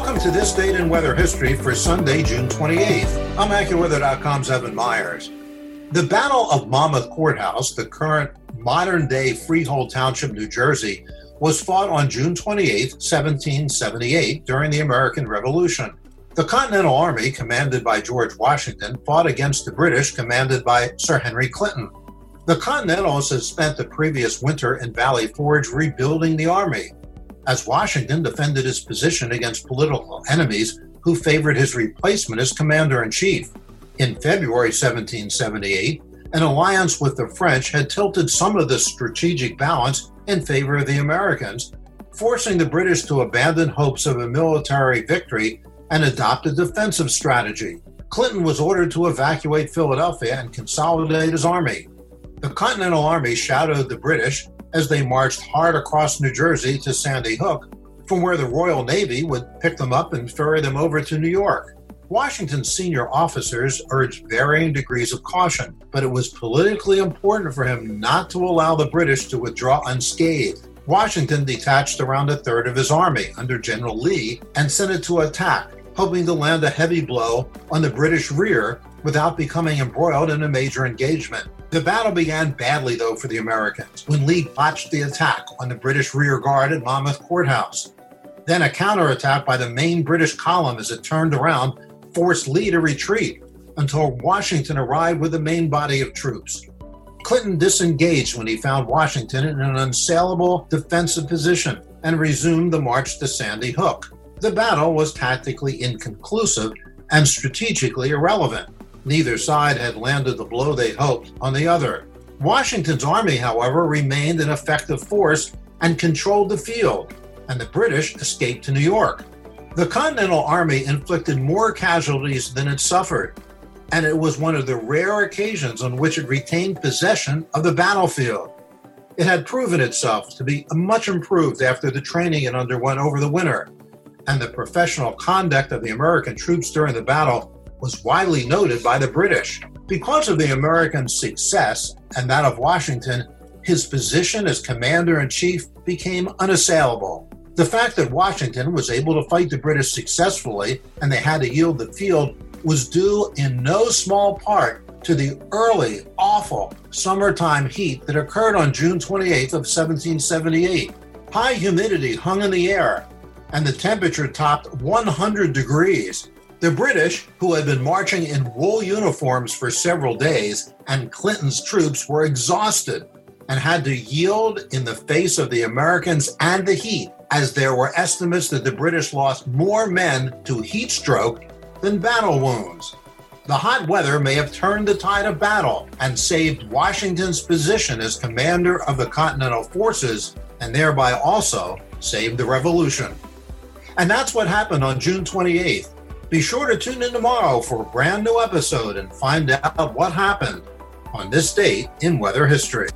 Welcome to this date in weather history for Sunday, June 28th. I'm AccuWeather.com's Evan Myers. The Battle of Monmouth Courthouse, the current modern day Freehold Township, New Jersey, was fought on June 28, 1778, during the American Revolution. The Continental Army, commanded by George Washington, fought against the British, commanded by Sir Henry Clinton. The Continentals had spent the previous winter in Valley Forge rebuilding the army as Washington defended his position against political enemies who favored his replacement as commander in chief. In February 1778, an alliance with the French had tilted some of the strategic balance in favor of the Americans, forcing the British to abandon hopes of a military victory and adopt a defensive strategy. Clinton was ordered to evacuate Philadelphia and consolidate his army. The Continental Army shadowed the British as they marched hard across New Jersey to Sandy Hook, from where the Royal Navy would pick them up and ferry them over to New York. Washington's senior officers urged varying degrees of caution, but it was politically important for him not to allow the British to withdraw unscathed. Washington detached around a third of his army under General Lee and sent it to attack, hoping to land a heavy blow on the British rear without becoming embroiled in a major engagement. The battle began badly, though, for the Americans when Lee botched the attack on the British rear guard at Monmouth Courthouse. Then a counterattack by the main British column as it turned around forced Lee to retreat until Washington arrived with the main body of troops. Clinton disengaged when he found Washington in an unsaleable defensive position and resumed the march to Sandy Hook. The battle was tactically inconclusive and strategically irrelevant. Neither side had landed the blow they hoped on the other. Washington's army, however, remained an effective force and controlled the field, and the British escaped to New York. The Continental Army inflicted more casualties than it suffered, and it was one of the rare occasions on which it retained possession of the battlefield. It had proven itself to be much improved after the training it underwent over the winter, and the professional conduct of the American troops during the battle was widely noted by the British. Because of the American success and that of Washington, his position as commander in chief became unassailable. The fact that Washington was able to fight the British successfully and they had to yield the field was due in no small part to the early, awful summertime heat that occurred on June 28th of 1778. High humidity hung in the air, and the temperature topped 100 degrees, the British, who had been marching in wool uniforms for several days, and Clinton's troops were exhausted and had to yield in the face of the Americans and the heat, as there were estimates that the British lost more men to heat stroke than battle wounds. The hot weather may have turned the tide of battle and saved Washington's position as commander of the Continental Forces, and thereby also saved the revolution. And that's what happened on June 28th be sure to tune in tomorrow for a brand new episode and find out what happened on this date in weather history.